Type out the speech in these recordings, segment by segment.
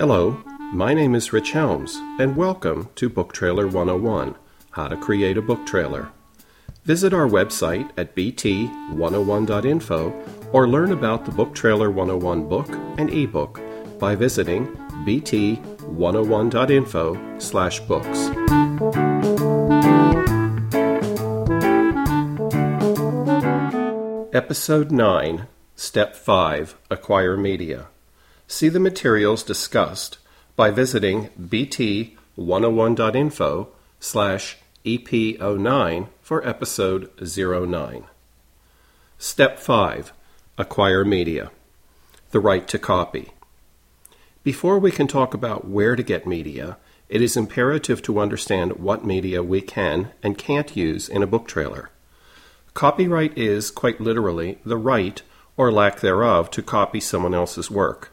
Hello, my name is Rich Helms, and welcome to Book Trailer 101 How to Create a Book Trailer. Visit our website at bt101.info or learn about the Book Trailer 101 book and ebook by visiting bt101.info slash books. Episode 9, Step 5 Acquire Media. See the materials discussed by visiting bt101.info slash ep09 for episode 09. Step 5 Acquire Media. The right to copy. Before we can talk about where to get media, it is imperative to understand what media we can and can't use in a book trailer. Copyright is, quite literally, the right, or lack thereof, to copy someone else's work.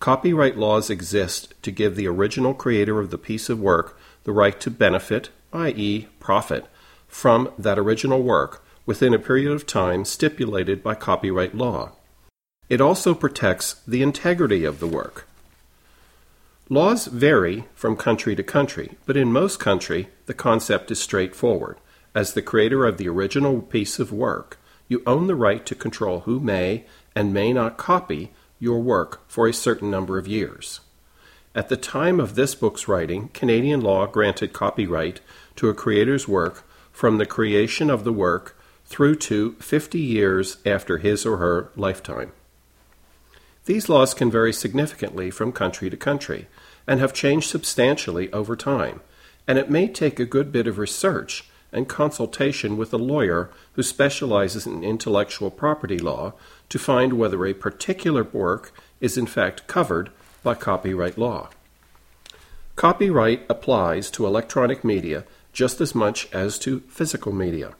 Copyright laws exist to give the original creator of the piece of work the right to benefit, i.e., profit, from that original work within a period of time stipulated by copyright law. It also protects the integrity of the work. Laws vary from country to country, but in most country the concept is straightforward. As the creator of the original piece of work, you own the right to control who may and may not copy your work for a certain number of years. At the time of this book's writing, Canadian law granted copyright to a creator's work from the creation of the work through to 50 years after his or her lifetime. These laws can vary significantly from country to country and have changed substantially over time, and it may take a good bit of research and consultation with a lawyer who specializes in intellectual property law to find whether a particular work is in fact covered by copyright law. Copyright applies to electronic media just as much as to physical media.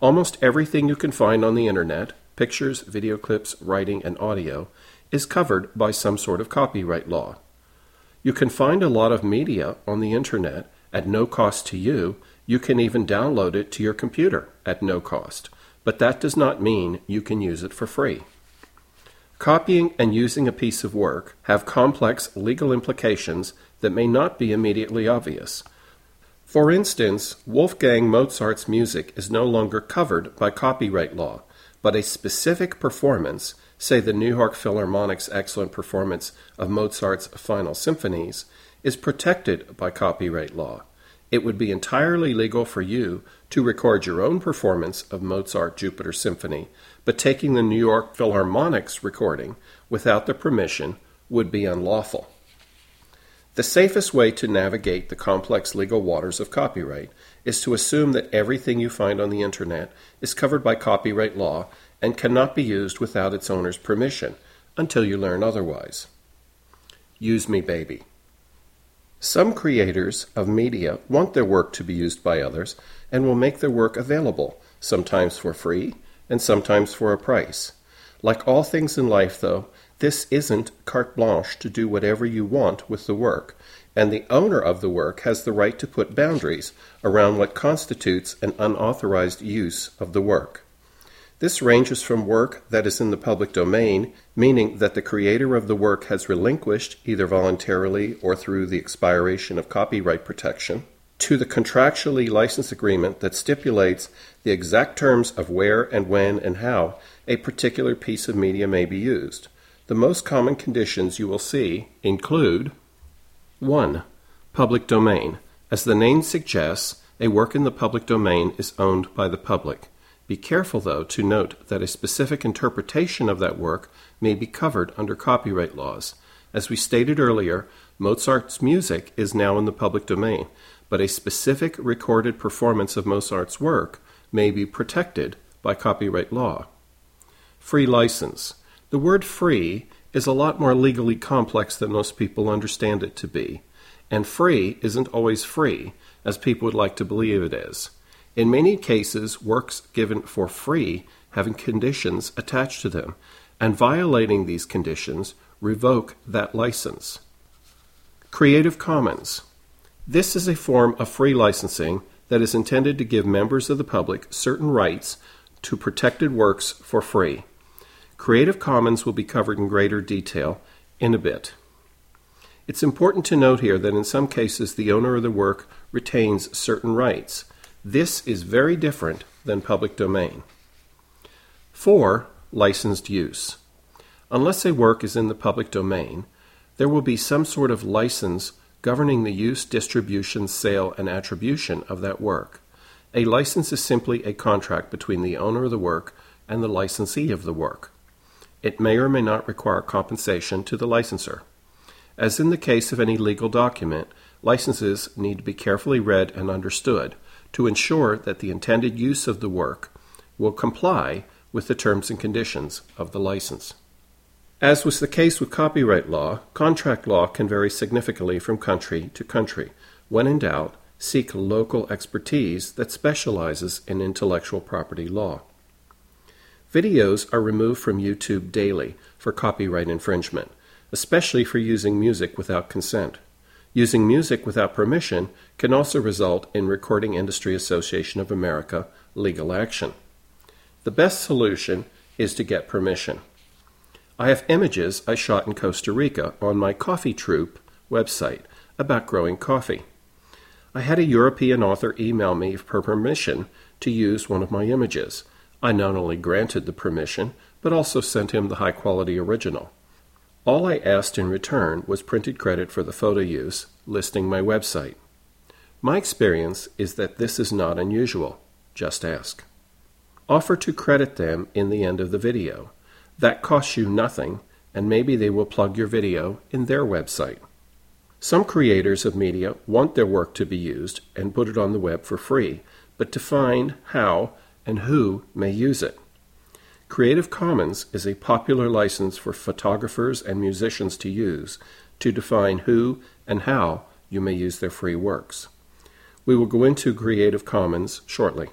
Almost everything you can find on the internet pictures, video clips, writing, and audio is covered by some sort of copyright law. You can find a lot of media on the internet at no cost to you you can even download it to your computer at no cost, but that does not mean you can use it for free. Copying and using a piece of work have complex legal implications that may not be immediately obvious. For instance, Wolfgang Mozart's music is no longer covered by copyright law, but a specific performance, say the New York Philharmonic's excellent performance of Mozart's final symphonies, is protected by copyright law it would be entirely legal for you to record your own performance of Mozart Jupiter Symphony, but taking the New York Philharmonic's recording without the permission would be unlawful. The safest way to navigate the complex legal waters of copyright is to assume that everything you find on the internet is covered by copyright law and cannot be used without its owner's permission until you learn otherwise. Use Me Baby. Some creators of media want their work to be used by others and will make their work available, sometimes for free and sometimes for a price. Like all things in life, though, this isn't carte blanche to do whatever you want with the work, and the owner of the work has the right to put boundaries around what constitutes an unauthorized use of the work. This ranges from work that is in the public domain, meaning that the creator of the work has relinquished, either voluntarily or through the expiration of copyright protection, to the contractually licensed agreement that stipulates the exact terms of where and when and how a particular piece of media may be used. The most common conditions you will see include 1. Public domain. As the name suggests, a work in the public domain is owned by the public. Be careful, though, to note that a specific interpretation of that work may be covered under copyright laws. As we stated earlier, Mozart's music is now in the public domain, but a specific recorded performance of Mozart's work may be protected by copyright law. Free license. The word free is a lot more legally complex than most people understand it to be, and free isn't always free, as people would like to believe it is. In many cases, works given for free have conditions attached to them, and violating these conditions revoke that license. Creative Commons. This is a form of free licensing that is intended to give members of the public certain rights to protected works for free. Creative Commons will be covered in greater detail in a bit. It's important to note here that in some cases the owner of the work retains certain rights. This is very different than public domain. 4. Licensed use. Unless a work is in the public domain, there will be some sort of license governing the use, distribution, sale, and attribution of that work. A license is simply a contract between the owner of the work and the licensee of the work. It may or may not require compensation to the licensor. As in the case of any legal document, licenses need to be carefully read and understood to ensure that the intended use of the work will comply with the terms and conditions of the license. As was the case with copyright law, contract law can vary significantly from country to country. When in doubt, seek local expertise that specializes in intellectual property law. Videos are removed from YouTube daily for copyright infringement, especially for using music without consent. Using music without permission can also result in Recording Industry Association of America legal action. The best solution is to get permission. I have images I shot in Costa Rica on my Coffee Troop website about growing coffee. I had a European author email me for permission to use one of my images. I not only granted the permission, but also sent him the high quality original. All I asked in return was printed credit for the photo use, listing my website. My experience is that this is not unusual. Just ask. Offer to credit them in the end of the video. That costs you nothing, and maybe they will plug your video in their website. Some creators of media want their work to be used and put it on the web for free, but define how and who may use it. Creative Commons is a popular license for photographers and musicians to use to define who and how you may use their free works. We will go into Creative Commons shortly.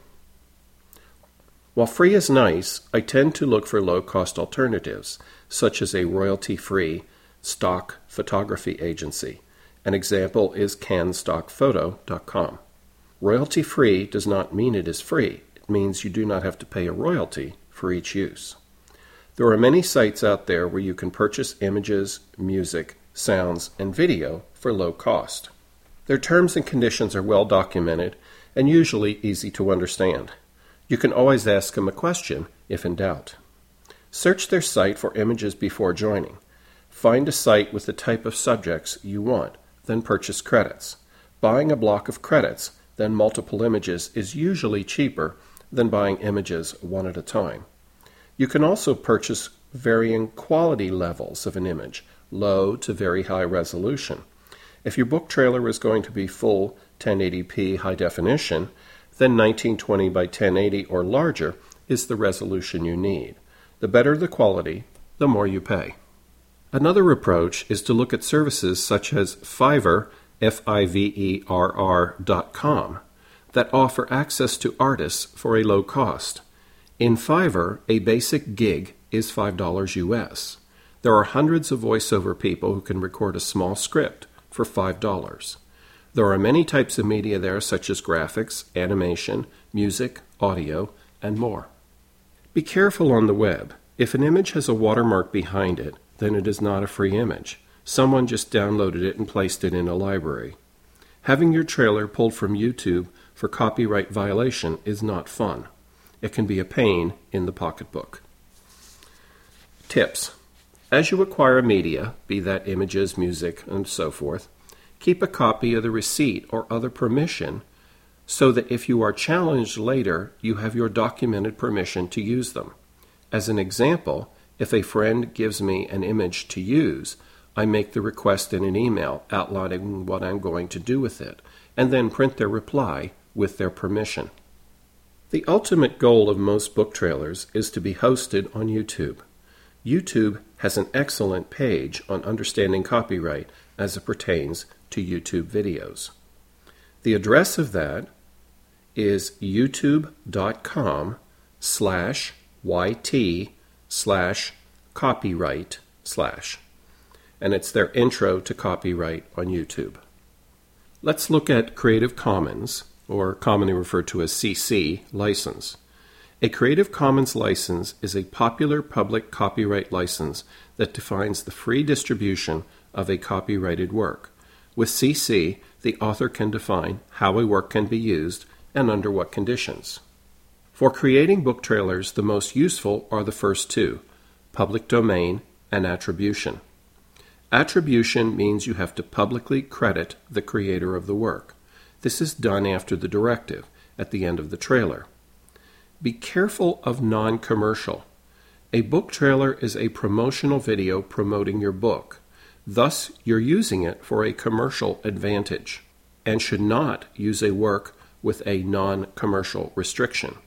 While free is nice, I tend to look for low cost alternatives, such as a royalty free stock photography agency an example is canstockphoto.com. Royalty free does not mean it is free, it means you do not have to pay a royalty for each use. There are many sites out there where you can purchase images, music, sounds, and video for low cost. Their terms and conditions are well documented and usually easy to understand. You can always ask them a question if in doubt. Search their site for images before joining. Find a site with the type of subjects you want then purchase credits. Buying a block of credits, then multiple images, is usually cheaper than buying images one at a time. You can also purchase varying quality levels of an image, low to very high resolution. If your book trailer is going to be full 1080p high definition, then 1920 by 1080 or larger is the resolution you need. The better the quality, the more you pay. Another approach is to look at services such as Fiverr, F-I-V-E-R-R dot com, that offer access to artists for a low cost. In Fiverr, a basic gig is $5 US. There are hundreds of voiceover people who can record a small script for $5. There are many types of media there, such as graphics, animation, music, audio, and more. Be careful on the web. If an image has a watermark behind it, then it is not a free image. Someone just downloaded it and placed it in a library. Having your trailer pulled from YouTube for copyright violation is not fun. It can be a pain in the pocketbook. Tips As you acquire media, be that images, music, and so forth, keep a copy of the receipt or other permission so that if you are challenged later, you have your documented permission to use them. As an example, if a friend gives me an image to use, I make the request in an email outlining what I'm going to do with it, and then print their reply with their permission. The ultimate goal of most book trailers is to be hosted on YouTube. YouTube has an excellent page on understanding copyright as it pertains to YouTube videos. The address of that is youtube.com slash YT slash copyright slash. And it's their intro to copyright on YouTube. Let's look at Creative Commons, or commonly referred to as CC, license. A Creative Commons license is a popular public copyright license that defines the free distribution of a copyrighted work. With CC, the author can define how a work can be used and under what conditions. For creating book trailers, the most useful are the first two public domain and attribution. Attribution means you have to publicly credit the creator of the work. This is done after the directive, at the end of the trailer. Be careful of non commercial. A book trailer is a promotional video promoting your book. Thus, you're using it for a commercial advantage and should not use a work with a non commercial restriction.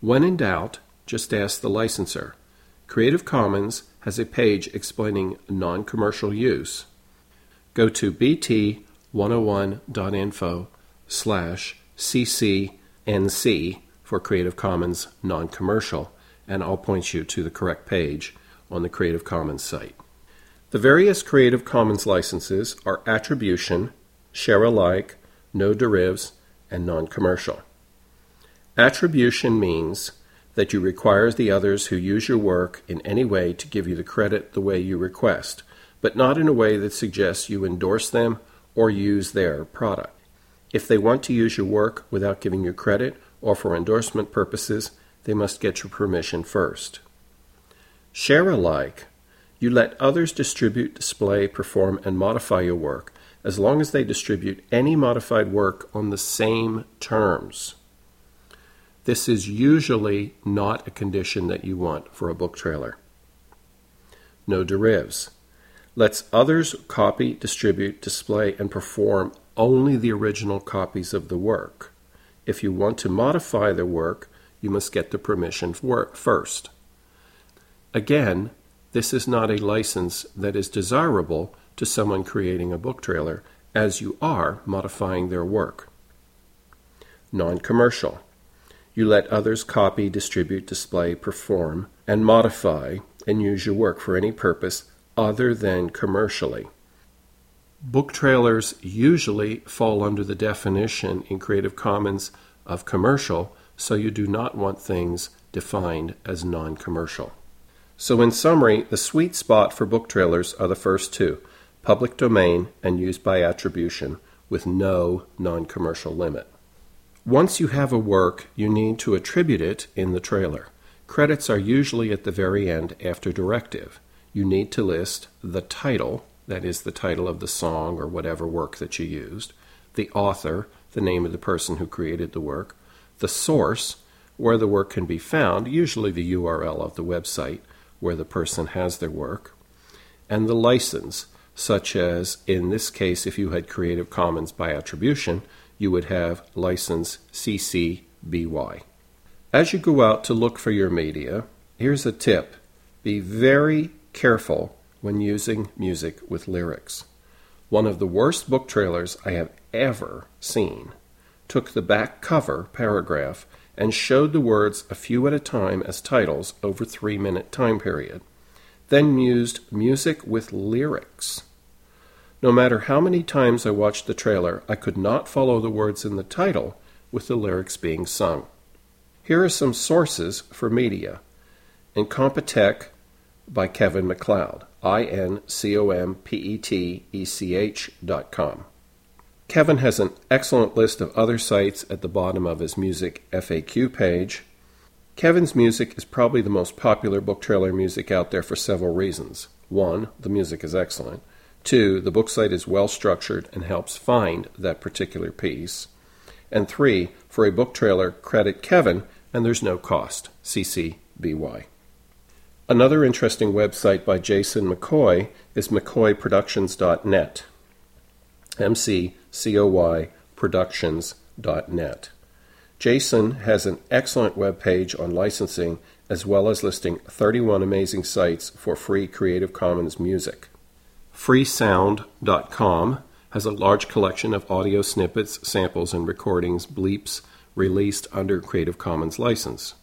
When in doubt, just ask the licensor. Creative Commons has a page explaining non commercial use. Go to bt101.info slash ccnc for Creative Commons non commercial, and I'll point you to the correct page on the Creative Commons site. The various Creative Commons licenses are attribution, share alike, no derivs, and non commercial. Attribution means that you require the others who use your work in any way to give you the credit the way you request, but not in a way that suggests you endorse them or use their product. If they want to use your work without giving you credit or for endorsement purposes, they must get your permission first. Share alike you let others distribute, display, perform, and modify your work as long as they distribute any modified work on the same terms. This is usually not a condition that you want for a book trailer. No derivs. Lets others copy, distribute, display, and perform only the original copies of the work. If you want to modify the work, you must get the permission first. Again, this is not a license that is desirable to someone creating a book trailer, as you are modifying their work. Non commercial. You let others copy, distribute, display, perform, and modify and use your work for any purpose other than commercially. Book trailers usually fall under the definition in Creative Commons of commercial, so you do not want things defined as non commercial. So, in summary, the sweet spot for book trailers are the first two public domain and used by attribution with no non commercial limit. Once you have a work, you need to attribute it in the trailer. Credits are usually at the very end after directive. You need to list the title, that is, the title of the song or whatever work that you used, the author, the name of the person who created the work, the source, where the work can be found, usually the URL of the website, where the person has their work, and the license, such as in this case, if you had Creative Commons by attribution, you would have license CC BY. As you go out to look for your media, here's a tip be very careful when using music with lyrics. One of the worst book trailers I have ever seen took the back cover paragraph and showed the words a few at a time as titles over three minute time period, then used music with lyrics. No matter how many times I watched the trailer, I could not follow the words in the title with the lyrics being sung. Here are some sources for media. Incompetech by Kevin MacLeod. I N C O M P E T E C H dot com. Kevin has an excellent list of other sites at the bottom of his music FAQ page. Kevin's music is probably the most popular book trailer music out there for several reasons. One, the music is excellent. Two, the book site is well structured and helps find that particular piece. And three, for a book trailer, credit Kevin, and there's no cost. CCBY. Another interesting website by Jason McCoy is mccoyproductions.net. M C C O Y Productions.net. Jason has an excellent web page on licensing as well as listing 31 amazing sites for free Creative Commons music. Freesound.com has a large collection of audio snippets, samples, and recordings, bleeps, released under Creative Commons license.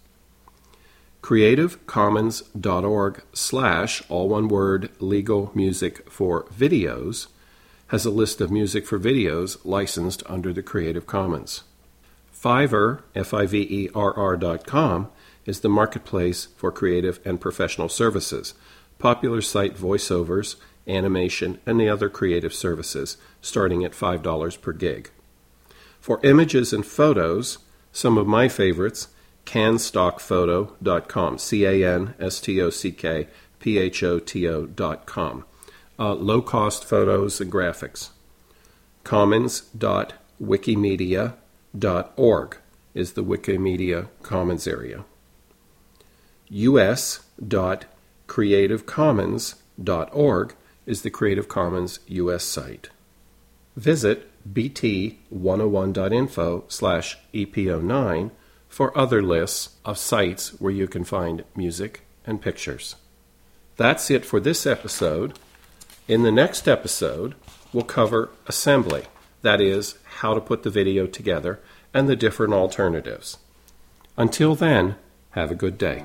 CreativeCommons.org slash, all one word, legal music for videos has a list of music for videos licensed under the Creative Commons. Fiverr, F-I-V-E-R-R dot com, is the marketplace for creative and professional services. Popular site voiceovers animation, and the other creative services, starting at $5 per gig. For images and photos, some of my favorites, canstockphoto.com, C A N S T O C K P H O T O.com. Uh, low cost photos and graphics. Commons.wikimedia.org is the Wikimedia Commons area. us.creativecommons.org is the Creative Commons US site. Visit bt101.info slash EP09 for other lists of sites where you can find music and pictures. That's it for this episode. In the next episode, we'll cover assembly, that is, how to put the video together and the different alternatives. Until then, have a good day.